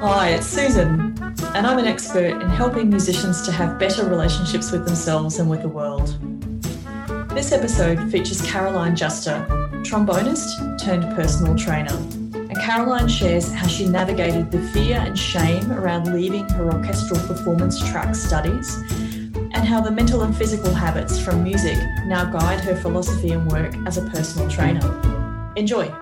Hi, it's Susan, and I'm an expert in helping musicians to have better relationships with themselves and with the world. This episode features Caroline Juster, trombonist turned personal trainer. And Caroline shares how she navigated the fear and shame around leaving her orchestral performance track studies and how the mental and physical habits from music now guide her philosophy and work as a personal trainer. Enjoy.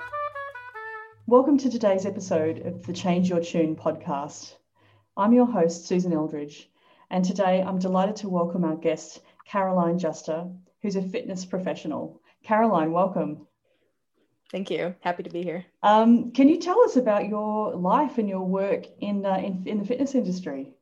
Welcome to today's episode of the Change Your Tune podcast. I'm your host, Susan Eldridge, and today I'm delighted to welcome our guest, Caroline Juster, who's a fitness professional. Caroline, welcome. Thank you. Happy to be here. Um, can you tell us about your life and your work in, uh, in, in the fitness industry?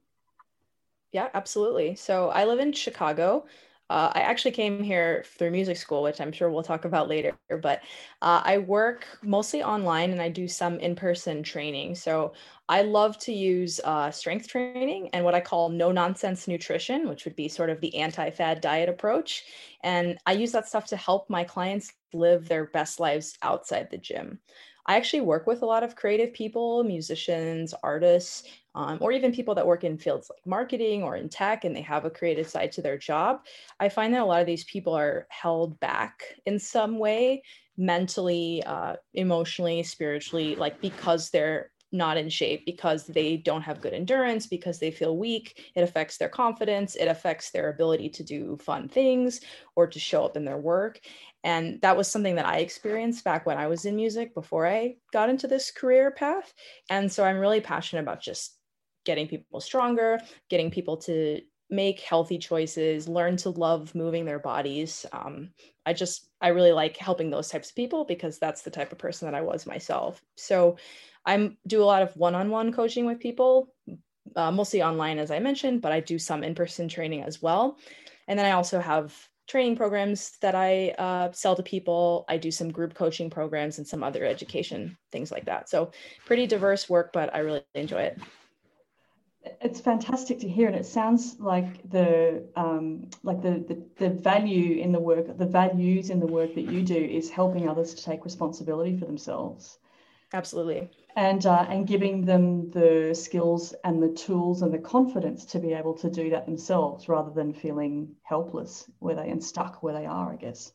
Yeah, absolutely. So I live in Chicago. Uh, I actually came here through music school, which I'm sure we'll talk about later. But uh, I work mostly online and I do some in person training. So I love to use uh, strength training and what I call no nonsense nutrition, which would be sort of the anti fad diet approach. And I use that stuff to help my clients live their best lives outside the gym. I actually work with a lot of creative people, musicians, artists, um, or even people that work in fields like marketing or in tech and they have a creative side to their job. I find that a lot of these people are held back in some way, mentally, uh, emotionally, spiritually, like because they're not in shape because they don't have good endurance, because they feel weak. It affects their confidence. It affects their ability to do fun things or to show up in their work. And that was something that I experienced back when I was in music before I got into this career path. And so I'm really passionate about just getting people stronger, getting people to make healthy choices, learn to love moving their bodies. Um, I just, I really like helping those types of people because that's the type of person that I was myself. So I do a lot of one-on-one coaching with people, uh, mostly online, as I mentioned, but I do some in-person training as well. And then I also have training programs that I uh, sell to people. I do some group coaching programs and some other education things like that. So pretty diverse work, but I really enjoy it it's fantastic to hear and it sounds like the um, like the, the, the value in the work the values in the work that you do is helping others to take responsibility for themselves. Absolutely. And uh, and giving them the skills and the tools and the confidence to be able to do that themselves rather than feeling helpless where they and stuck where they are i guess.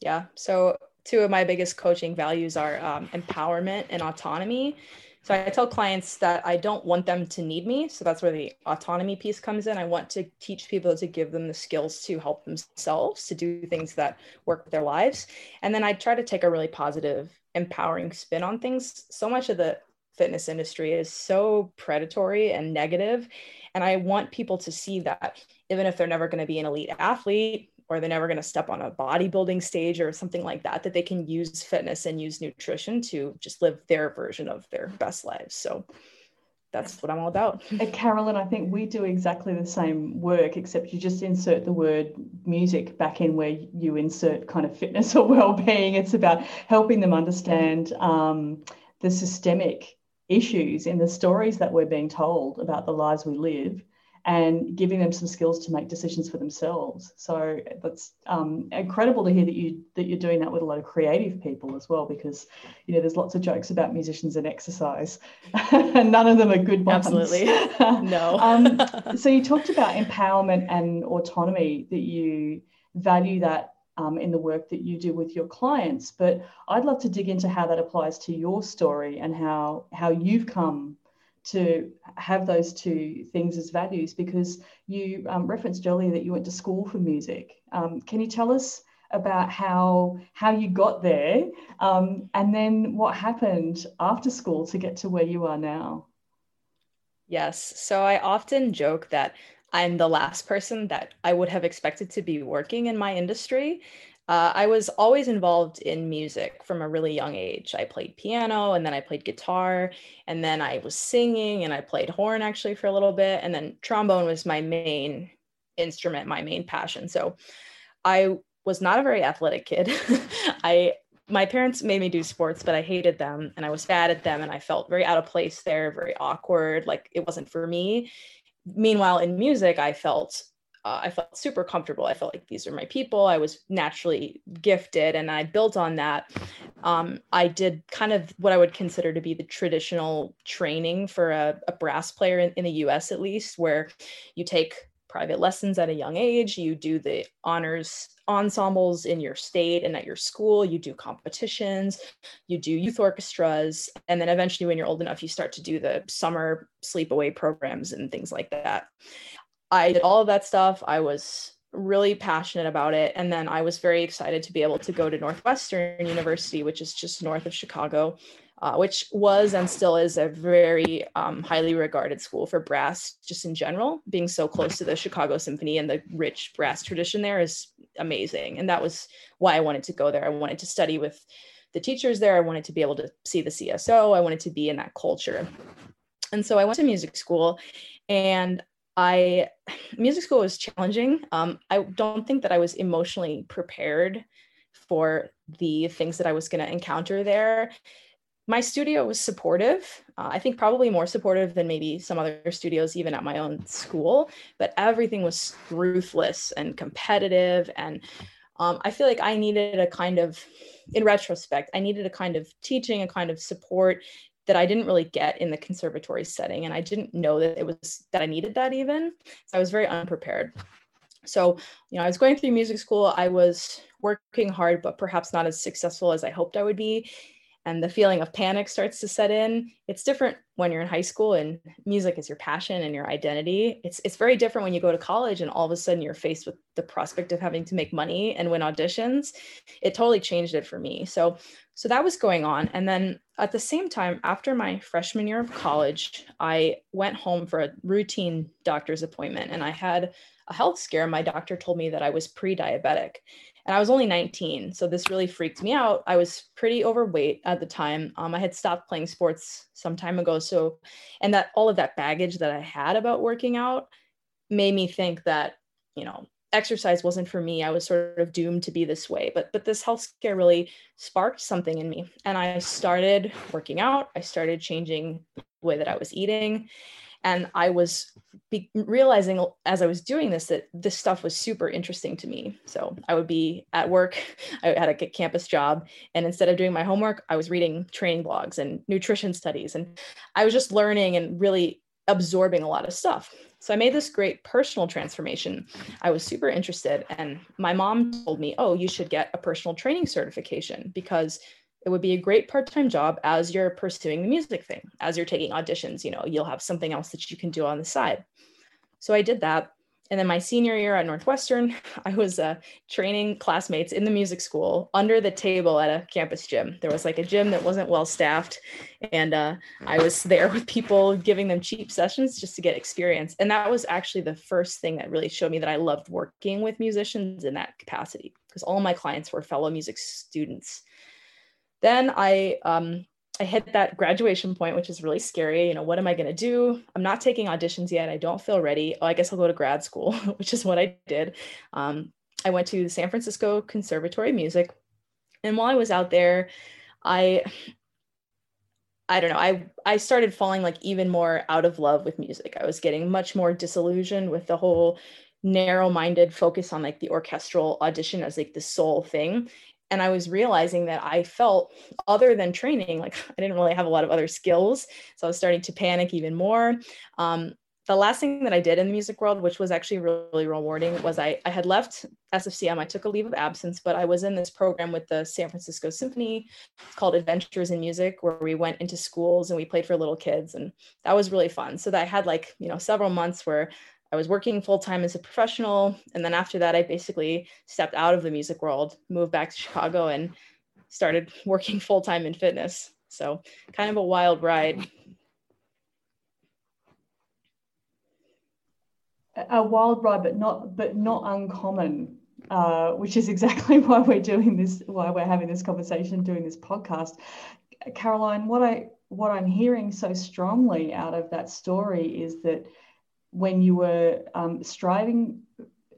Yeah. So two of my biggest coaching values are um, empowerment and autonomy so I tell clients that I don't want them to need me. So that's where the autonomy piece comes in. I want to teach people to give them the skills to help themselves to do things that work with their lives. And then I try to take a really positive, empowering spin on things. So much of the fitness industry is so predatory and negative, And I want people to see that even if they're never going to be an elite athlete, or they're never going to step on a bodybuilding stage or something like that, that they can use fitness and use nutrition to just live their version of their best lives. So that's what I'm all about. Carolyn, I think we do exactly the same work, except you just insert the word music back in where you insert kind of fitness or well-being. It's about helping them understand um, the systemic issues in the stories that we're being told about the lives we live and giving them some skills to make decisions for themselves. So that's um, incredible to hear that you that you're doing that with a lot of creative people as well, because you know there's lots of jokes about musicians and exercise, and none of them are good ones. Absolutely, no. um, so you talked about empowerment and autonomy that you value that um, in the work that you do with your clients. But I'd love to dig into how that applies to your story and how how you've come to have those two things as values because you um, referenced earlier that you went to school for music. Um, can you tell us about how how you got there um, and then what happened after school to get to where you are now? Yes. So I often joke that I'm the last person that I would have expected to be working in my industry. Uh, I was always involved in music from a really young age. I played piano and then I played guitar and then I was singing and I played horn actually for a little bit. And then trombone was my main instrument, my main passion. So I was not a very athletic kid. I my parents made me do sports, but I hated them and I was bad at them and I felt very out of place there, very awkward, like it wasn't for me. Meanwhile, in music, I felt uh, I felt super comfortable. I felt like these are my people. I was naturally gifted and I built on that. Um, I did kind of what I would consider to be the traditional training for a, a brass player in, in the US, at least, where you take private lessons at a young age, you do the honors ensembles in your state and at your school, you do competitions, you do youth orchestras, and then eventually, when you're old enough, you start to do the summer sleepaway programs and things like that. I did all of that stuff. I was really passionate about it. And then I was very excited to be able to go to Northwestern University, which is just north of Chicago, uh, which was and still is a very um, highly regarded school for brass, just in general. Being so close to the Chicago Symphony and the rich brass tradition there is amazing. And that was why I wanted to go there. I wanted to study with the teachers there. I wanted to be able to see the CSO. I wanted to be in that culture. And so I went to music school and I music school was challenging. Um, I don't think that I was emotionally prepared for the things that I was going to encounter there. My studio was supportive. Uh, I think probably more supportive than maybe some other studios, even at my own school. But everything was ruthless and competitive, and um, I feel like I needed a kind of, in retrospect, I needed a kind of teaching, a kind of support that I didn't really get in the conservatory setting. And I didn't know that it was that I needed that even. So I was very unprepared. So, you know, I was going through music school. I was working hard, but perhaps not as successful as I hoped I would be. And the feeling of panic starts to set in. It's different when you're in high school and music is your passion and your identity. It's it's very different when you go to college and all of a sudden you're faced with the prospect of having to make money and win auditions. It totally changed it for me. So so that was going on. And then at the same time, after my freshman year of college, I went home for a routine doctor's appointment and I had a health scare. My doctor told me that I was pre diabetic and I was only 19. So this really freaked me out. I was pretty overweight at the time. Um, I had stopped playing sports some time ago. So, and that all of that baggage that I had about working out made me think that, you know, exercise wasn't for me i was sort of doomed to be this way but but this health scare really sparked something in me and i started working out i started changing the way that i was eating and i was be- realizing as i was doing this that this stuff was super interesting to me so i would be at work i had a campus job and instead of doing my homework i was reading training blogs and nutrition studies and i was just learning and really absorbing a lot of stuff so I made this great personal transformation. I was super interested. And my mom told me, oh, you should get a personal training certification because it would be a great part-time job as you're pursuing the music thing as you're taking auditions you know you'll have something else that you can do on the side so i did that and then my senior year at Northwestern, I was uh, training classmates in the music school under the table at a campus gym. There was like a gym that wasn't well staffed. And uh, I was there with people giving them cheap sessions just to get experience. And that was actually the first thing that really showed me that I loved working with musicians in that capacity because all my clients were fellow music students. Then I um, I hit that graduation point, which is really scary. You know, what am I going to do? I'm not taking auditions yet. I don't feel ready. Oh, I guess I'll go to grad school, which is what I did. Um, I went to the San Francisco Conservatory of Music. And while I was out there, I I don't know, I I started falling like even more out of love with music. I was getting much more disillusioned with the whole narrow-minded focus on like the orchestral audition as like the sole thing and I was realizing that I felt other than training, like I didn't really have a lot of other skills. So I was starting to panic even more. Um, the last thing that I did in the music world, which was actually really rewarding, was I, I had left SFCM. I took a leave of absence, but I was in this program with the San Francisco Symphony. It's called Adventures in Music, where we went into schools and we played for little kids. And that was really fun. So that I had like, you know, several months where I was working full time as a professional. And then after that, I basically stepped out of the music world, moved back to Chicago, and started working full time in fitness. So, kind of a wild ride. A wild ride, but not but not uncommon. Uh, which is exactly why we're doing this, why we're having this conversation, doing this podcast. Caroline, what I what I'm hearing so strongly out of that story is that when you were um, striving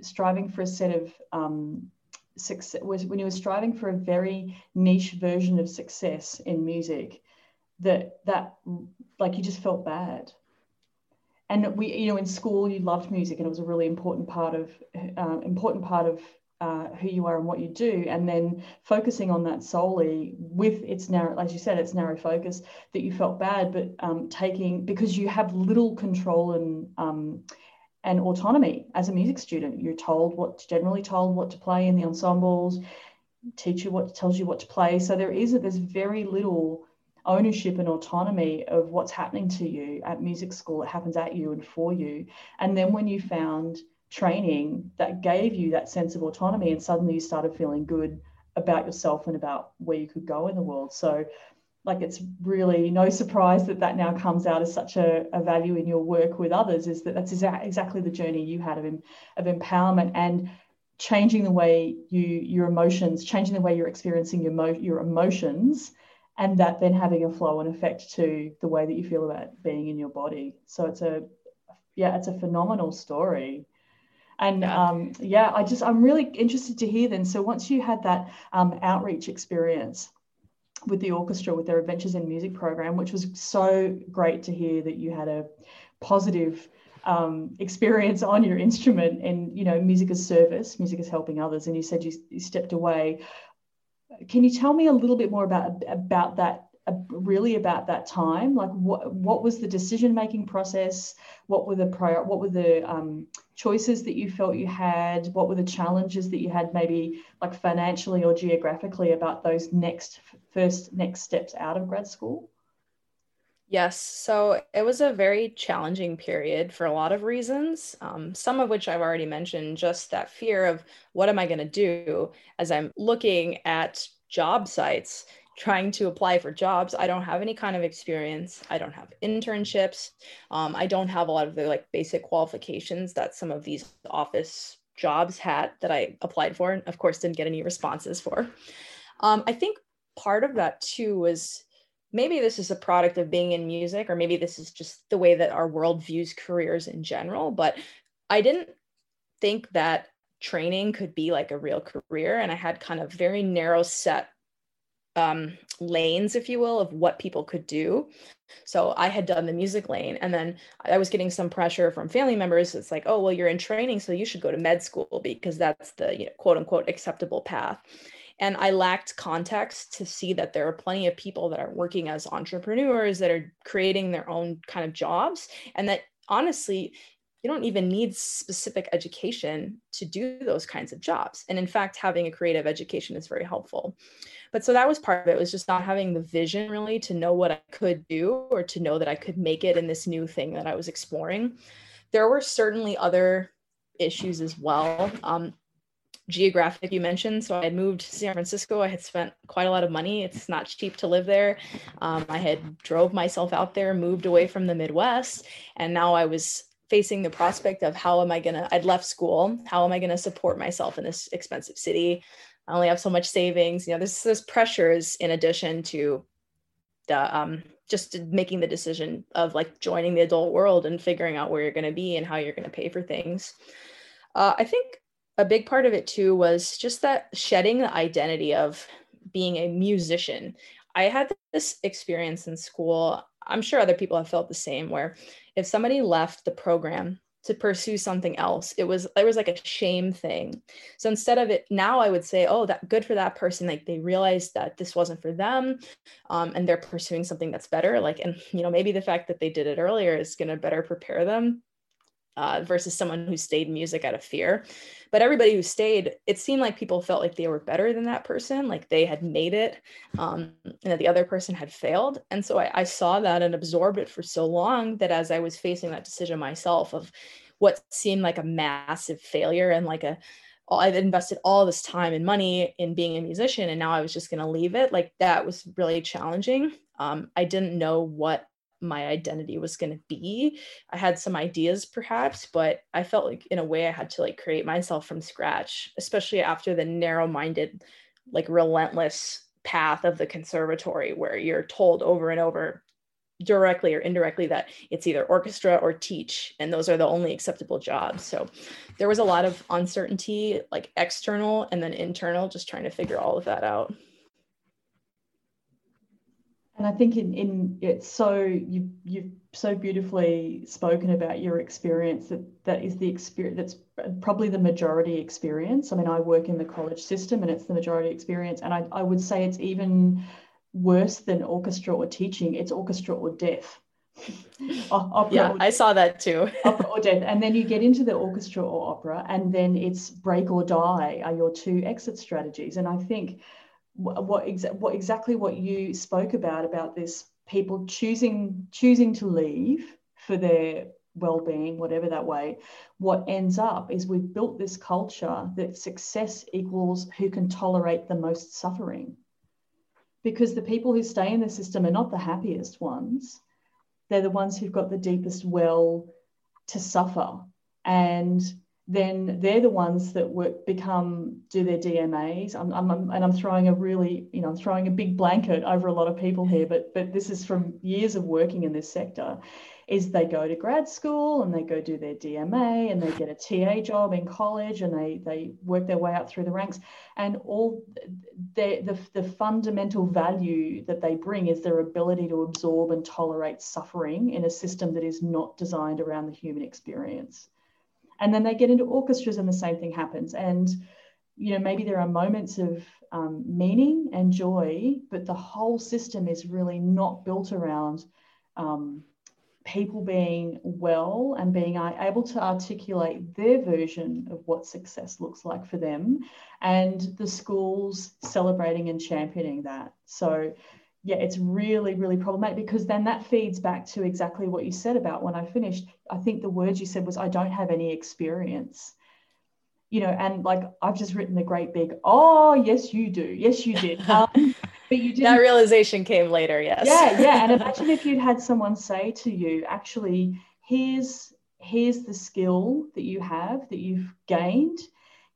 striving for a set of um, success was when you were striving for a very niche version of success in music that that like you just felt bad. And we you know in school you loved music and it was a really important part of uh, important part of uh, who you are and what you do, and then focusing on that solely with its narrow, as you said, its narrow focus, that you felt bad, but um, taking because you have little control and um, and autonomy as a music student. You're told what generally told what to play in the ensembles, teacher what tells you what to play. So there is there's very little ownership and autonomy of what's happening to you at music school. It happens at you and for you. And then when you found training that gave you that sense of autonomy and suddenly you started feeling good about yourself and about where you could go in the world. So like it's really no surprise that that now comes out as such a, a value in your work with others is that that's exa- exactly the journey you had of, of empowerment and changing the way you your emotions changing the way you're experiencing your, mo- your emotions and that then having a flow and effect to the way that you feel about being in your body. So it's a yeah it's a phenomenal story and yeah. Um, yeah, I just, I'm really interested to hear then. So once you had that um, outreach experience with the orchestra, with their Adventures in Music program, which was so great to hear that you had a positive um, experience on your instrument and, you know, music as service, music is helping others. And you said you, you stepped away. Can you tell me a little bit more about, about that really about that time? Like what what was the decision making process? What were the prior what were the um, choices that you felt you had? What were the challenges that you had maybe like financially or geographically about those next first next steps out of grad school? Yes, so it was a very challenging period for a lot of reasons, um, some of which I've already mentioned, just that fear of what am I going to do as I'm looking at job sites trying to apply for jobs. I don't have any kind of experience. I don't have internships. Um, i don't have a lot of the like basic qualifications that some of these office jobs had that i applied for and of course didn't get any responses for. Um, i think part of that too was maybe this is a product of being in music or maybe this is just the way that our world views careers in general but i didn't think that training could be like a real career and i had kind of very narrow set um, lanes, if you will, of what people could do. So I had done the music lane, and then I was getting some pressure from family members. It's like, oh, well, you're in training, so you should go to med school because that's the you know, quote unquote acceptable path. And I lacked context to see that there are plenty of people that are working as entrepreneurs that are creating their own kind of jobs, and that honestly, you don't even need specific education to do those kinds of jobs. And in fact, having a creative education is very helpful. But so that was part of it was just not having the vision really to know what I could do or to know that I could make it in this new thing that I was exploring. There were certainly other issues as well. Um, geographic you mentioned so i had moved to san francisco i had spent quite a lot of money it's not cheap to live there um, i had drove myself out there moved away from the midwest and now i was facing the prospect of how am I going to, I'd left school, how am I going to support myself in this expensive city? I only have so much savings. You know, there's, there's pressures in addition to the, um, just making the decision of like joining the adult world and figuring out where you're going to be and how you're going to pay for things. Uh, I think a big part of it too was just that shedding the identity of being a musician. I had this experience in school. I'm sure other people have felt the same, where if somebody left the program to pursue something else. It was it was like a shame thing. So instead of it now i would say oh that good for that person. Like they realized that this wasn't for them um, and they're pursuing something that's better. Like and you know maybe the fact that they did it earlier is going to better prepare them uh, versus someone who stayed music out of fear. But everybody who stayed, it seemed like people felt like they were better than that person, like they had made it, um, and that the other person had failed. And so I, I saw that and absorbed it for so long that as I was facing that decision myself of what seemed like a massive failure and like a I've invested all this time and money in being a musician, and now I was just going to leave it. Like that was really challenging. Um, I didn't know what my identity was going to be. I had some ideas perhaps, but I felt like in a way I had to like create myself from scratch, especially after the narrow-minded, like relentless path of the conservatory where you're told over and over directly or indirectly that it's either orchestra or teach and those are the only acceptable jobs so there was a lot of uncertainty like external and then internal just trying to figure all of that out and I think in, in it's so you you've so beautifully spoken about your experience that that is the experience that's probably the majority experience. I mean, I work in the college system and it's the majority experience. And I, I would say it's even worse than orchestra or teaching, it's orchestra or death. opera yeah, I saw that too. opera or death. And then you get into the orchestra or opera, and then it's break or die are your two exit strategies. And I think what, exa- what exactly what you spoke about about this people choosing choosing to leave for their well-being whatever that way what ends up is we've built this culture that success equals who can tolerate the most suffering. Because the people who stay in the system are not the happiest ones. They're the ones who've got the deepest well to suffer. And then they're the ones that work become do their DMAs. I'm, I'm, and I'm throwing a really, you know, I'm throwing a big blanket over a lot of people here, but but this is from years of working in this sector. Is they go to grad school and they go do their DMA and they get a TA job in college and they they work their way up through the ranks and all the the, the fundamental value that they bring is their ability to absorb and tolerate suffering in a system that is not designed around the human experience and then they get into orchestras and the same thing happens. And you know maybe there are moments of um, meaning and joy but the whole system is really not built around um, people being well and being able to articulate their version of what success looks like for them and the schools celebrating and championing that. So yeah, it's really, really problematic because then that feeds back to exactly what you said about when I finished. I think the words you said was, I don't have any experience. You know, and like I've just written the great big, oh, yes, you do. Yes, you did. Um, but you did That realization came later, yes. Yeah, yeah. And imagine if you'd had someone say to you, actually, here's here's the skill that you have that you've gained.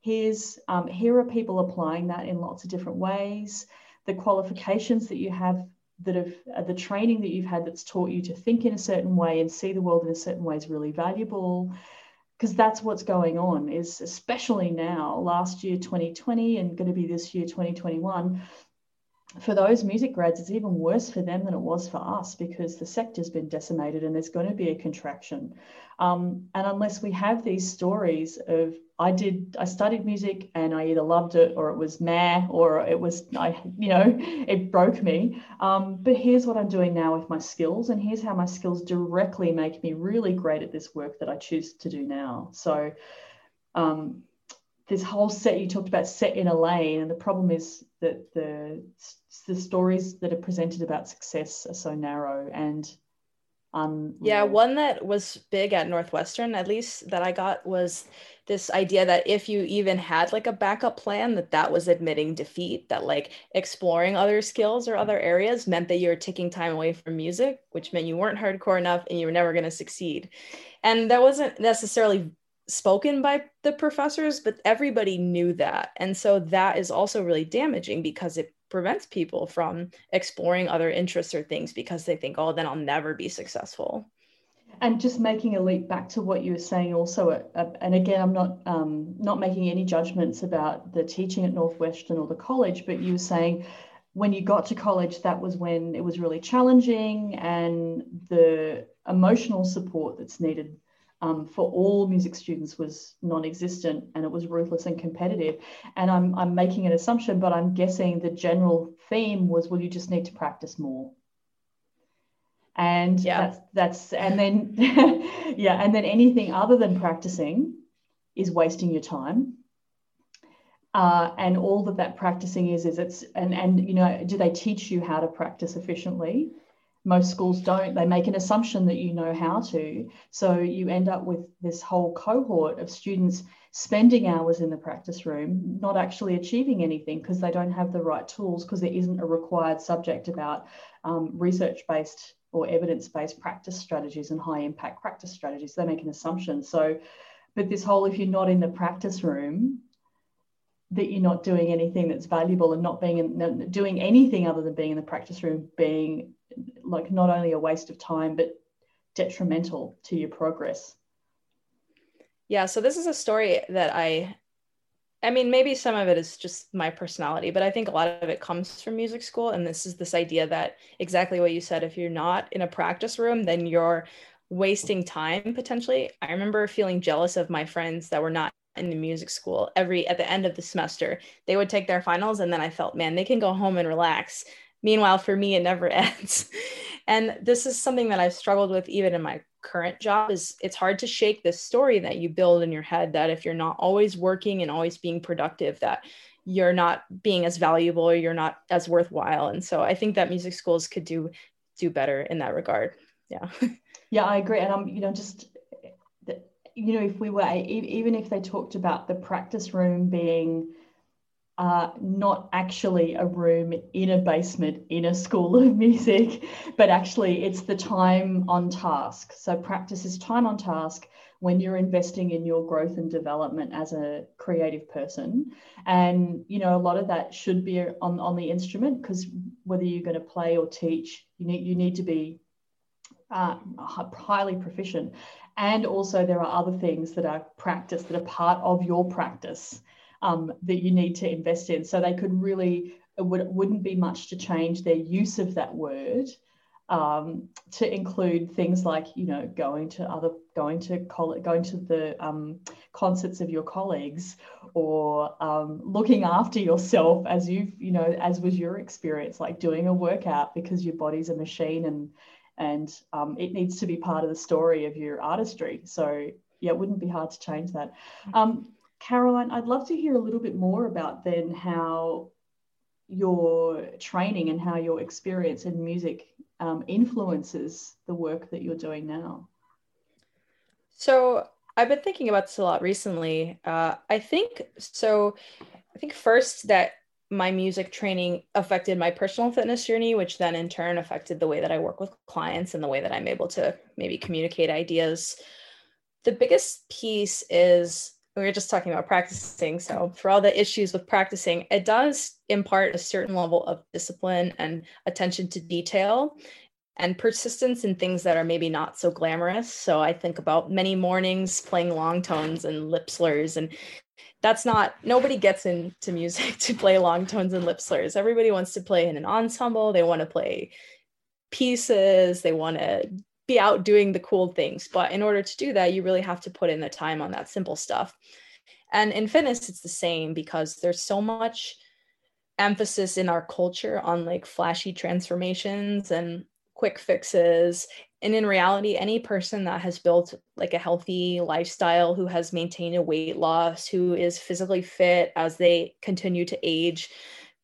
Here's um, here are people applying that in lots of different ways the qualifications that you have that have uh, the training that you've had that's taught you to think in a certain way and see the world in a certain way is really valuable because that's what's going on is especially now last year 2020 and going to be this year 2021 for those music grads it's even worse for them than it was for us because the sector's been decimated and there's going to be a contraction um, and unless we have these stories of I did I studied music and I either loved it or it was meh or it was I you know it broke me. Um, but here's what I'm doing now with my skills and here's how my skills directly make me really great at this work that I choose to do now. So um, this whole set you talked about set in a lane and the problem is that the the stories that are presented about success are so narrow and um, yeah, one that was big at Northwestern, at least that I got, was this idea that if you even had like a backup plan, that that was admitting defeat. That like exploring other skills or other areas meant that you were taking time away from music, which meant you weren't hardcore enough and you were never going to succeed. And that wasn't necessarily spoken by the professors, but everybody knew that. And so that is also really damaging because it prevents people from exploring other interests or things because they think, oh, then I'll never be successful. And just making a leap back to what you were saying, also, uh, uh, and again, I'm not um, not making any judgments about the teaching at Northwestern or the college, but you were saying when you got to college, that was when it was really challenging, and the emotional support that's needed um, for all music students was non-existent and it was ruthless and competitive. And I'm, I'm making an assumption, but I'm guessing the general theme was, well, you just need to practice more. And yeah. that's, that's and then yeah, and then anything other than practicing is wasting your time. Uh, and all that that practicing is is it's and and you know do they teach you how to practice efficiently most schools don't. They make an assumption that you know how to. So you end up with this whole cohort of students spending hours in the practice room, not actually achieving anything because they don't have the right tools because there isn't a required subject about um, research based or evidence based practice strategies and high impact practice strategies. They make an assumption. So, but this whole if you're not in the practice room, that you're not doing anything that's valuable and not being in, doing anything other than being in the practice room being like not only a waste of time but detrimental to your progress yeah so this is a story that i I mean, maybe some of it is just my personality, but I think a lot of it comes from music school. And this is this idea that exactly what you said if you're not in a practice room, then you're wasting time potentially. I remember feeling jealous of my friends that were not in the music school every at the end of the semester they would take their finals and then i felt man they can go home and relax meanwhile for me it never ends. And this is something that i've struggled with even in my current job is it's hard to shake this story that you build in your head that if you're not always working and always being productive that you're not being as valuable or you're not as worthwhile. And so i think that music schools could do do better in that regard. Yeah. Yeah i agree. And i'm you know just you know if we were even if they talked about the practice room being uh, not actually a room in a basement in a school of music, but actually it's the time on task. So practice is time on task when you're investing in your growth and development as a creative person. And you know, a lot of that should be on, on the instrument because whether you're going to play or teach, you need you need to be uh, highly proficient. And also there are other things that are practice that are part of your practice um, that you need to invest in. So they could really, it would, wouldn't be much to change their use of that word um, to include things like, you know, going to other, going to college, going to the um, concerts of your colleagues or um, looking after yourself as you've, you know, as was your experience, like doing a workout because your body's a machine and, and um, it needs to be part of the story of your artistry. So yeah, it wouldn't be hard to change that. Um, Caroline, I'd love to hear a little bit more about then how your training and how your experience in music um, influences the work that you're doing now. So I've been thinking about this a lot recently. Uh, I think so. I think first that my music training affected my personal fitness journey, which then in turn affected the way that I work with clients and the way that I'm able to maybe communicate ideas. The biggest piece is we were just talking about practicing. So, for all the issues with practicing, it does impart a certain level of discipline and attention to detail and persistence in things that are maybe not so glamorous. So, I think about many mornings playing long tones and lip slurs. And that's not, nobody gets into music to play long tones and lip slurs. Everybody wants to play in an ensemble, they want to play pieces, they want to be out doing the cool things. But in order to do that, you really have to put in the time on that simple stuff. And in fitness, it's the same because there's so much emphasis in our culture on like flashy transformations and quick fixes. And in reality, any person that has built like a healthy lifestyle, who has maintained a weight loss, who is physically fit as they continue to age,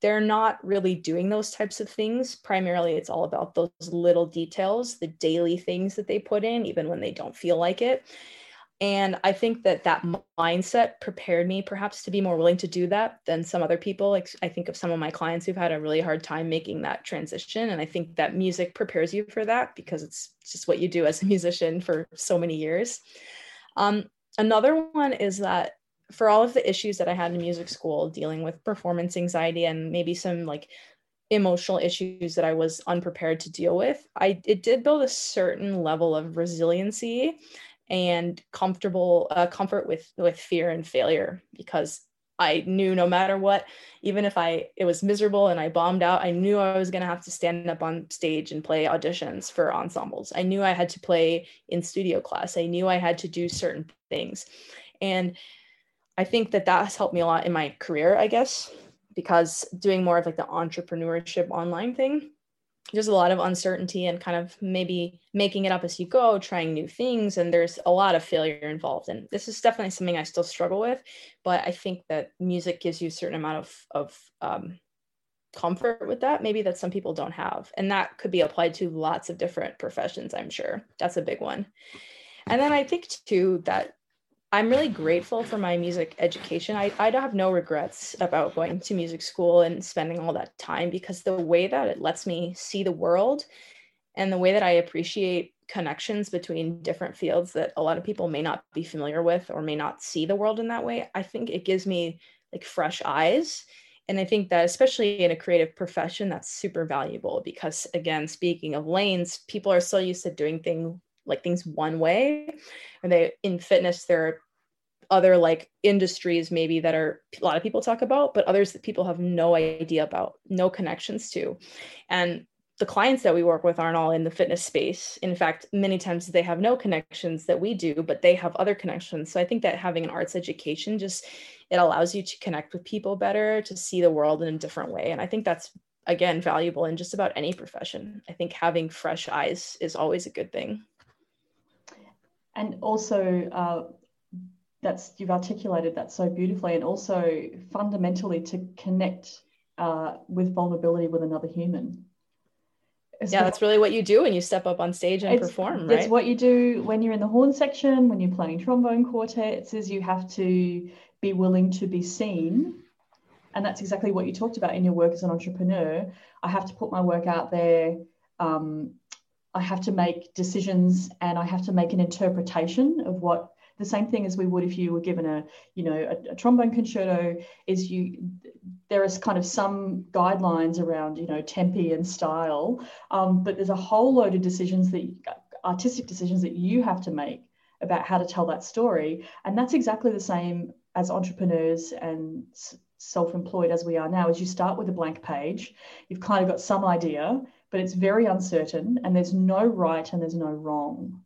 they're not really doing those types of things. Primarily, it's all about those little details, the daily things that they put in, even when they don't feel like it. And I think that that mindset prepared me perhaps to be more willing to do that than some other people. Like I think of some of my clients who've had a really hard time making that transition. And I think that music prepares you for that because it's just what you do as a musician for so many years. Um, another one is that for all of the issues that I had in music school, dealing with performance anxiety and maybe some like emotional issues that I was unprepared to deal with, I it did build a certain level of resiliency and comfortable uh, comfort with with fear and failure because I knew no matter what, even if I it was miserable and I bombed out, I knew I was going to have to stand up on stage and play auditions for ensembles. I knew I had to play in studio class. I knew I had to do certain things. And I think that that has helped me a lot in my career, I guess, because doing more of like the entrepreneurship online thing, there's a lot of uncertainty and kind of maybe making it up as you go, trying new things, and there's a lot of failure involved. And this is definitely something I still struggle with, but I think that music gives you a certain amount of of um, comfort with that, maybe that some people don't have, and that could be applied to lots of different professions. I'm sure that's a big one. And then I think too that I'm really grateful for my music education. I, I have no regrets about going to music school and spending all that time because the way that it lets me see the world and the way that I appreciate connections between different fields that a lot of people may not be familiar with or may not see the world in that way, I think it gives me like fresh eyes. And I think that, especially in a creative profession, that's super valuable because, again, speaking of lanes, people are so used to doing things like things one way. And they in fitness there are other like industries maybe that are a lot of people talk about but others that people have no idea about no connections to. And the clients that we work with aren't all in the fitness space. In fact many times they have no connections that we do but they have other connections. So i think that having an arts education just it allows you to connect with people better to see the world in a different way. And i think that's again valuable in just about any profession. I think having fresh eyes is always a good thing and also uh, that's you've articulated that so beautifully and also fundamentally to connect uh, with vulnerability with another human. Yeah that's really what you do when you step up on stage and perform right? it's what you do when you're in the horn section when you're playing trombone quartets is you have to be willing to be seen. And that's exactly what you talked about in your work as an entrepreneur. I have to put my work out there um, i have to make decisions and i have to make an interpretation of what the same thing as we would if you were given a you know a, a, trombone concerto is you there is kind of some guidelines around you know tempi and style um, but there's a whole load of decisions that artistic decisions that you have to make about how to tell that story. And that's exactly the same as entrepreneurs and self-employed as we are now is you start with a blank page. You've kind of got some idea but it's very uncertain and there's no right and there's no wrong.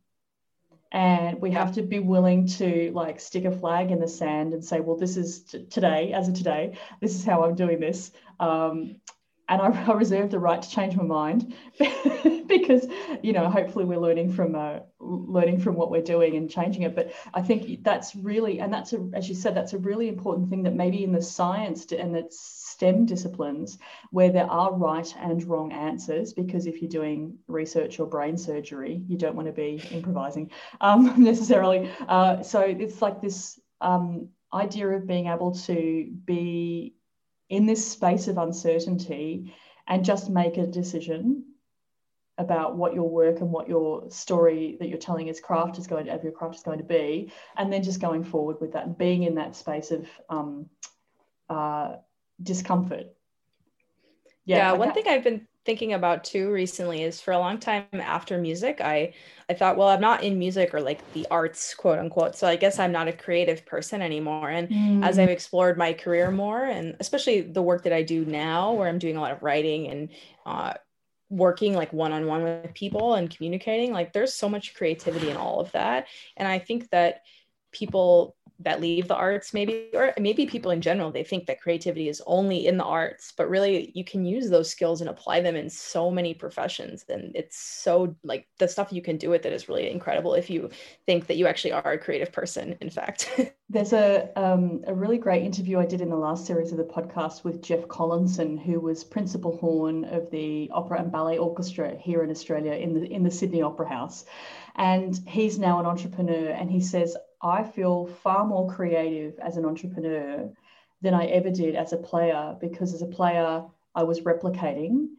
And we have to be willing to like stick a flag in the sand and say well this is t- today as of today this is how i'm doing this. Um, and I, I, reserve the right to change my mind because you know hopefully we're learning from uh, learning from what we're doing and changing it. But i think that's really and that's a, as you said that's a really important thing that maybe in the science and it's STEM disciplines where there are right and wrong answers, because if you're doing research or brain surgery, you don't want to be improvising um, necessarily. Uh, so it's like this um, idea of being able to be in this space of uncertainty and just make a decision about what your work and what your story that you're telling as craft is going to, your craft is going to be, and then just going forward with that and being in that space of um, uh, discomfort. Yeah, yeah one thing I've been thinking about too recently is for a long time after music, I I thought, well, I'm not in music or like the arts, quote unquote. So I guess I'm not a creative person anymore. And mm. as I've explored my career more, and especially the work that I do now, where I'm doing a lot of writing and uh, working like one on one with people and communicating, like there's so much creativity in all of that. And I think that people that leave the arts maybe or maybe people in general they think that creativity is only in the arts but really you can use those skills and apply them in so many professions and it's so like the stuff you can do with it is really incredible if you think that you actually are a creative person in fact. There's a um, a really great interview i did in the last series of the podcast with jeff collinson who was principal horn of the opera and ballet orchestra here in australia in the in the sydney opera house. And he's now an entrepreneur and he says I feel far more creative as an entrepreneur than I ever did as a player because as a player, I was replicating.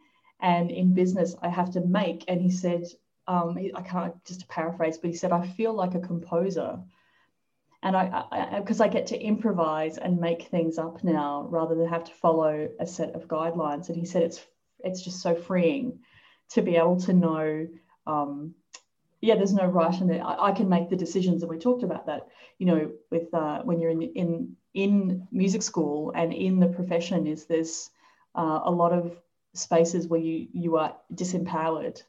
And in business, I have to make. And he said, um, I can't just paraphrase, but he said, I feel like a composer. And I, because I, I, get to improvise and make things up now rather than have to follow a set of guidelines. And he said, it's, it's just so freeing to be able to know um, yeah, there's no right and I, I, can make the decisions, and we talked about that. You know, with uh, when you're in in in music school and in the profession, is there's uh, a lot of spaces where you you are disempowered.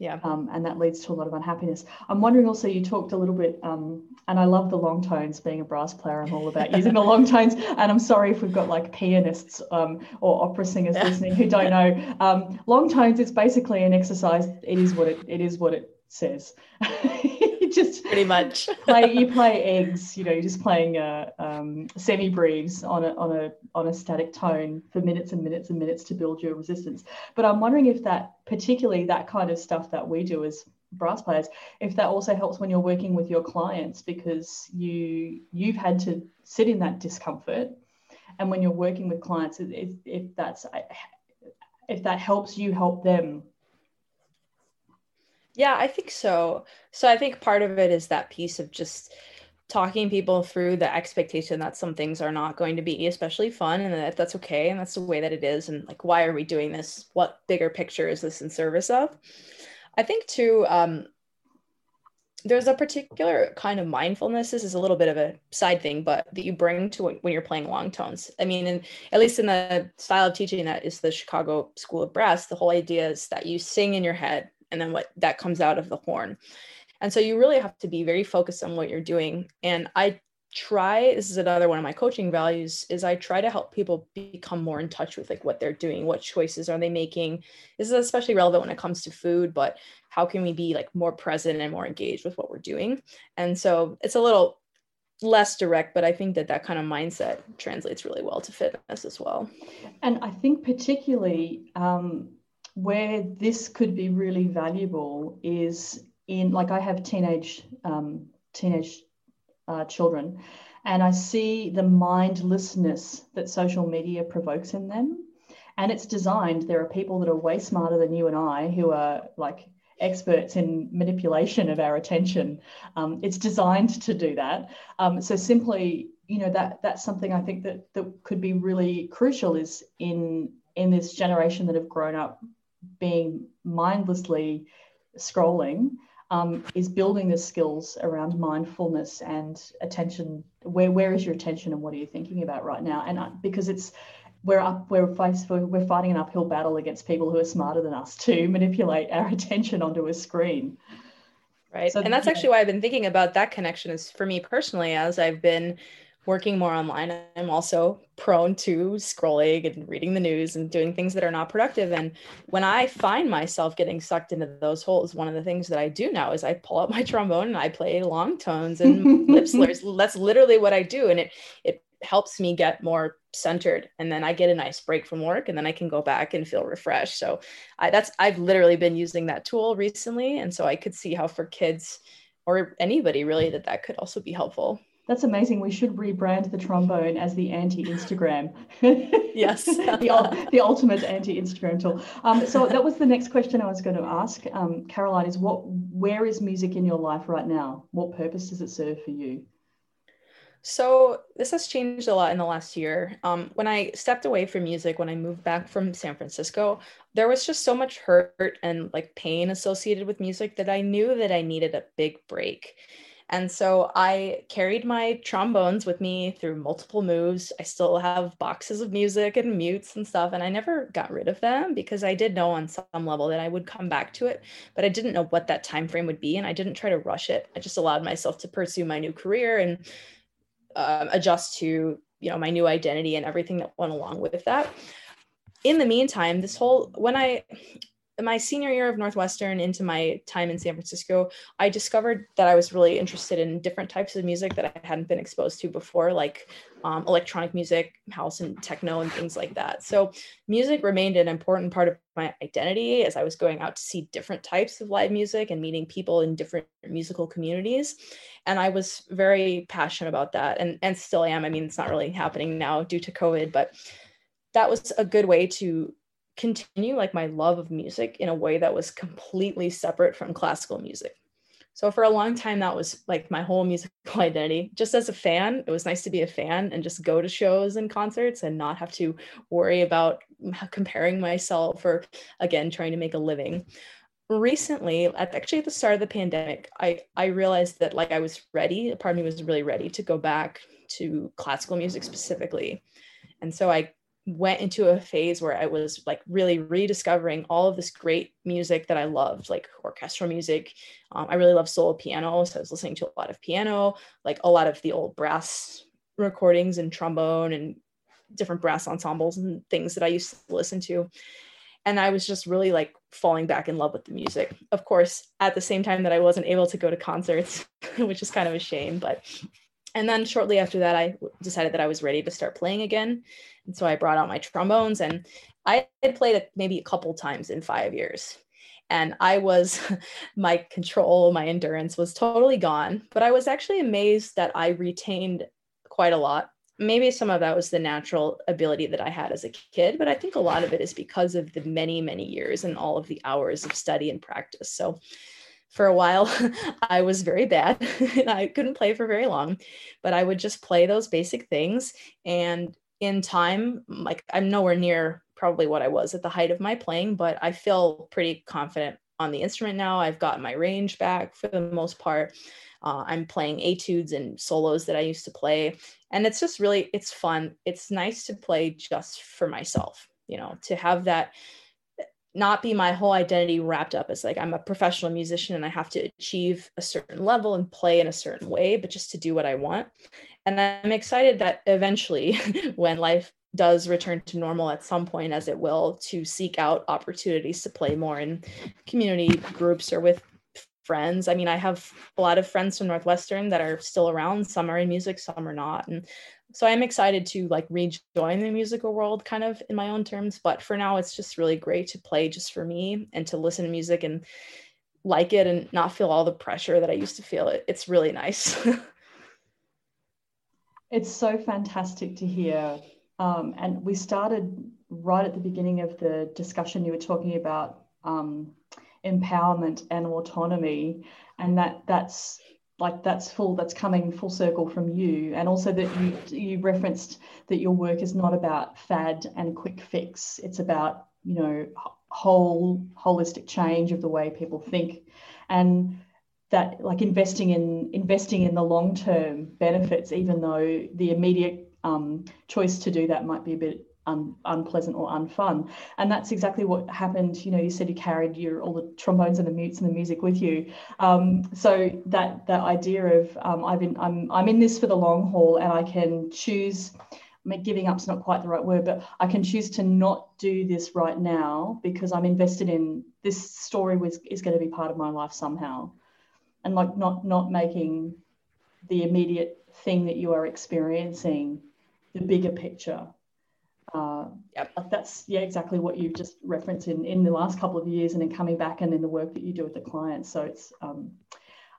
Yeah. Um, and that leads to a lot of unhappiness. I'm wondering also, you talked a little bit, um, and I love the long tones. Being a brass player, I'm all about using the long tones. And I'm sorry if we've got like pianists um, or opera singers listening who don't know. Um, long tones, it's basically an exercise. It is what it, it is what it says. just pretty much. play you play eggs you know you're just playing a um, semi breves on a on a on a static tone for minutes and minutes and minutes to build your resistance. But i'm wondering if that particularly that kind of stuff that we do as brass players if that also helps when you're working with your clients because you you've had to sit in that discomfort. And when you're working with clients if, if that's if that helps you help them yeah, I think so. So I think part of it is that piece of just talking people through the expectation that some things are not going to be especially fun and that that's okay and that's the way that it is and like why are we doing this what bigger picture is this in service of i think too um there's a particular kind of mindfulness. This is a little bit of a side thing, but that you bring to when you're playing long tones. I mean, in, at least in the style of teaching that is the Chicago School of Brass, the whole idea is that you sing in your head and then what that comes out of the horn. And so you really have to be very focused on what you're doing. And I try this is another one of my coaching values is i try to help people become more in touch with like what they're doing what choices are they making this is especially relevant when it comes to food but how can we be like more present and more engaged with what we're doing and so it's a little less direct but i think that that kind of mindset translates really well to fitness as well and i think particularly um, where this could be really valuable is in like i have teenage um, teenage uh, children. And I see the mindlessness that social media provokes in them. And it's designed, there are people that are way smarter than you and I who are like experts in manipulation of our attention. Um, it's designed to do that. Um, so simply, you know, that that's something I think that that could be really crucial is in in this generation that have grown up being mindlessly scrolling um, is building the skills around mindfulness and attention. Where where is your attention and what are you thinking about right now? And uh, because it's we're up we're faced we're fighting an uphill battle against people who are smarter than us to manipulate our attention onto a screen. Right, so, and that's yeah. actually why I've been thinking about that connection. Is for me personally, as I've been working more online, I'm also prone to scrolling and reading the news and doing things that are not productive. And when I find myself getting sucked into those holes, one of the things that I do now is I pull out my trombone and I play long tones and lip slurs. That's literally what I do. And it it helps me get more centered and then i get a nice break from work and then i can go back and feel refreshed so I, that's i've literally been using that tool recently and so i could see how for kids or anybody really that that could also be helpful that's amazing. We should rebrand the trombone as the anti-Instagram. yes, the, the ultimate anti-Instagram tool. Um, so that was the next question I was going to ask, um, Caroline. Is what? Where is music in your life right now? What purpose does it serve for you? So this has changed a lot in the last year. Um, when I stepped away from music, when I moved back from San Francisco, there was just so much hurt and like pain associated with music that I knew that I needed a big break. And so I carried my trombones with me through multiple moves. I still have boxes of music and mutes and stuff, and I never got rid of them because I did know on some level that I would come back to it, but I didn't know what that time frame would be, and I didn't try to rush it. I just allowed myself to pursue my new career and uh, adjust to you know my new identity and everything that went along with that. In the meantime, this whole when I my senior year of Northwestern into my time in San Francisco, I discovered that I was really interested in different types of music that I hadn't been exposed to before, like um, electronic music, house and techno, and things like that. So, music remained an important part of my identity as I was going out to see different types of live music and meeting people in different musical communities. And I was very passionate about that and, and still am. I mean, it's not really happening now due to COVID, but that was a good way to continue like my love of music in a way that was completely separate from classical music. So for a long time, that was like my whole musical identity. Just as a fan, it was nice to be a fan and just go to shows and concerts and not have to worry about comparing myself or again trying to make a living. Recently, at actually at the start of the pandemic, I I realized that like I was ready. Part of me was really ready to go back to classical music specifically, and so I went into a phase where I was like really rediscovering all of this great music that I loved, like orchestral music. Um, I really love solo piano. So I was listening to a lot of piano, like a lot of the old brass recordings and trombone and different brass ensembles and things that I used to listen to. And I was just really like falling back in love with the music. Of course, at the same time that I wasn't able to go to concerts, which is kind of a shame, but and then shortly after that, I decided that I was ready to start playing again. And so I brought out my trombones and I had played maybe a couple times in five years. And I was, my control, my endurance was totally gone. But I was actually amazed that I retained quite a lot. Maybe some of that was the natural ability that I had as a kid, but I think a lot of it is because of the many, many years and all of the hours of study and practice. So for a while i was very bad and i couldn't play for very long but i would just play those basic things and in time like i'm nowhere near probably what i was at the height of my playing but i feel pretty confident on the instrument now. I've got my range back for the most part. Uh, I'm playing etudes and solos that I used to play. And it's just really, it's fun. It's nice to play just for myself, you know, to have that not be my whole identity wrapped up as like I'm a professional musician and I have to achieve a certain level and play in a certain way, but just to do what I want. And I'm excited that eventually, when life does return to normal at some point, as it will, to seek out opportunities to play more in community groups or with friends. I mean, I have a lot of friends from Northwestern that are still around. Some are in music, some are not. And so I'm excited to like rejoin the musical world kind of in my own terms. But for now, it's just really great to play just for me and to listen to music and like it and not feel all the pressure that I used to feel. It, it's really nice. it's so fantastic to hear um, and we started right at the beginning of the discussion. You were talking about um, empowerment and autonomy, and that that's like that's full that's coming full circle from you. And also that you you referenced that your work is not about fad and quick fix. It's about you know whole holistic change of the way people think. And that like investing in investing in the long term benefits even though the immediate um, choice to do that might be a bit un, unpleasant or unfun. And that's exactly what happened. You know, you said you carried your all the trombones and the mutes and the music with you. Um, so that that idea of um, I've been I'm I'm in this for the long haul, and I can choose. I mean, giving up's not quite the right word, but I can choose to not do this right now because I'm invested in this story was is going to be part of my life somehow, and like not not making the immediate thing that you are experiencing the bigger picture. Uh, yep. That's yeah, exactly what you've just referenced in in the last couple of years, and then coming back and in the work that you do with the clients. So it's um,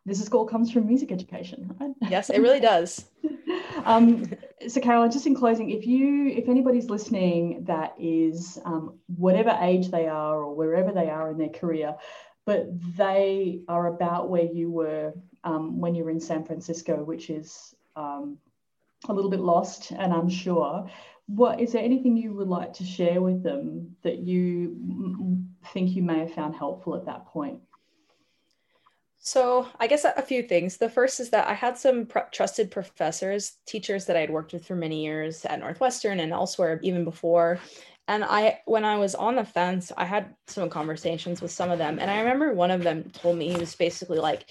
this is all comes from music education, right? Yes, it really does. um, so, Caroline, just in closing, if you if anybody's listening that is um, whatever age they are or wherever they are in their career, but they are about where you were um, when you were in San Francisco, which is um, a little bit lost and unsure. What is there anything you would like to share with them that you think you may have found helpful at that point? So, I guess a few things. The first is that I had some pr- trusted professors, teachers that I had worked with for many years at Northwestern and elsewhere, even before. And I, when I was on the fence, I had some conversations with some of them. And I remember one of them told me he was basically like,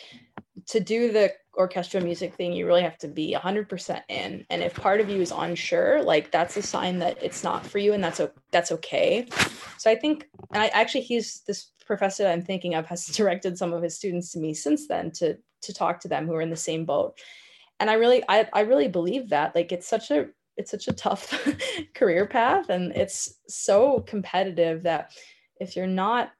to do the orchestral music thing, you really have to be 100% in. And if part of you is unsure, like that's a sign that it's not for you and that's that's okay. So I think and I actually he's this professor I'm thinking of has directed some of his students to me since then to to talk to them who are in the same boat. And I really I I really believe that like it's such a it's such a tough career path and it's so competitive that if you're not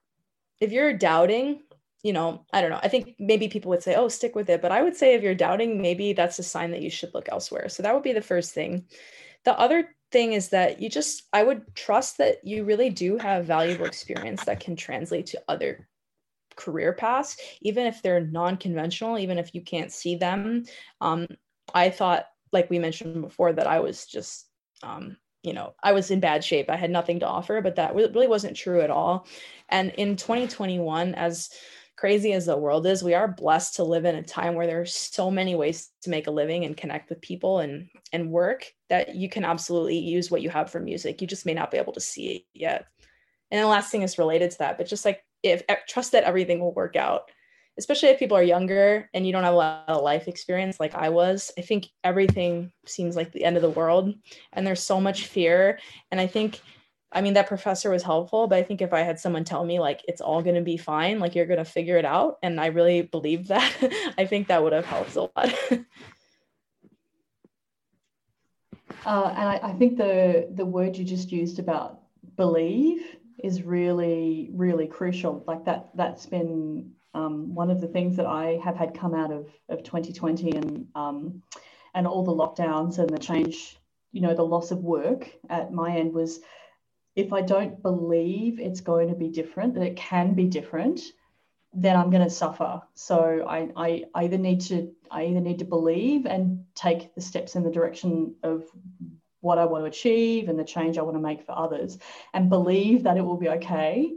if you're doubting you know, I don't know. I think maybe people would say, oh, stick with it. But I would say if you're doubting, maybe that's a sign that you should look elsewhere. So that would be the first thing. The other thing is that you just, I would trust that you really do have valuable experience that can translate to other career paths, even if they're non conventional, even if you can't see them. Um, I thought, like we mentioned before, that I was just, um, you know, I was in bad shape. I had nothing to offer, but that really wasn't true at all. And in 2021, as crazy as the world is, we are blessed to live in a time where there's so many ways to make a living and connect with people and and work that you can absolutely use what you have for music. You just may not be able to see it yet. And the last thing is related to that, but just like if trust that everything will work out, especially if people are younger and you don't have a lot of life experience like I was. I think everything seems like the end of the world and there's so much fear. And I think I mean, that professor was helpful, but I think if I had someone tell me like it's all going to be fine, like you're going to figure it out, and I really believe that, I think that would have helped a lot. uh, and I, I think the the word you just used about believe is really really crucial. Like that that's been um, one of the things that I have had come out of of 2020 and um, and all the lockdowns and the change, you know, the loss of work at my end was if I don't believe it's going to be different, that it can be different, then I'm going to suffer. So I, I, either need to I either need to believe and take the steps in the direction of what I want to achieve and the change I want to make for others, and believe that it will be okay,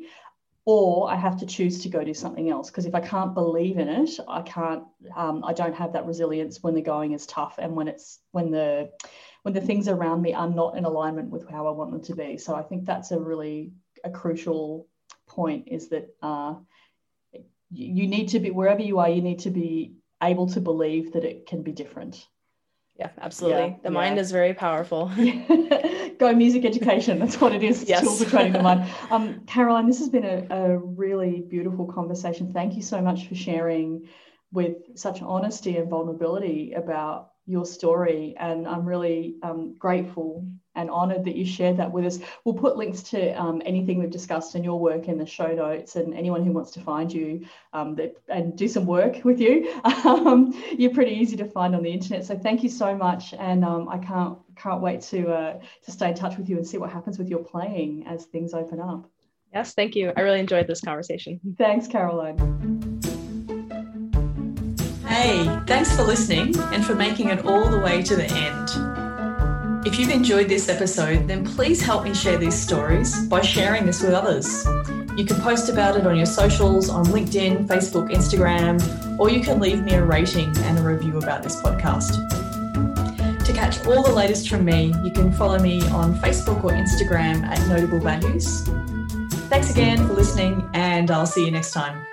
or I have to choose to go do something else. Because if I can't believe in it, I can't. Um, I don't have that resilience when the going is tough and when it's when the when the things around me are not in alignment with how I want them to be. So I think that's a really a crucial point. Is that uh, you need to be wherever you are. You need to be able to believe that it can be different. Yeah, absolutely. Yeah, the yeah. mind is very powerful. Go music education. That's what it is. Yes. Tool for training the mind. Um, Caroline, this has been a, a really beautiful conversation. Thank you so much for sharing with such honesty and vulnerability about your story. And I'm really um, grateful and honored that you shared that with us. We'll put links to um, anything we've discussed in your work in the show notes, and anyone who wants to find you um, that, and do some work with you, um, you're pretty easy to find on the internet. So thank you so much, and um, I can't can't wait to uh, to stay in touch with you and see what happens with your playing as things open up. Yes, thank you. I really enjoyed this conversation. Thanks, Caroline. Hey, thanks for listening and for making it all the way to the end. If you've enjoyed this episode, then please help me share these stories by sharing this with others. You can post about it on your socials, on LinkedIn, Facebook, Instagram, or you can leave me a rating and a review about this podcast. To catch all the latest from me, you can follow me on Facebook or Instagram at Notable Values. Thanks again for listening, and I'll see you next time.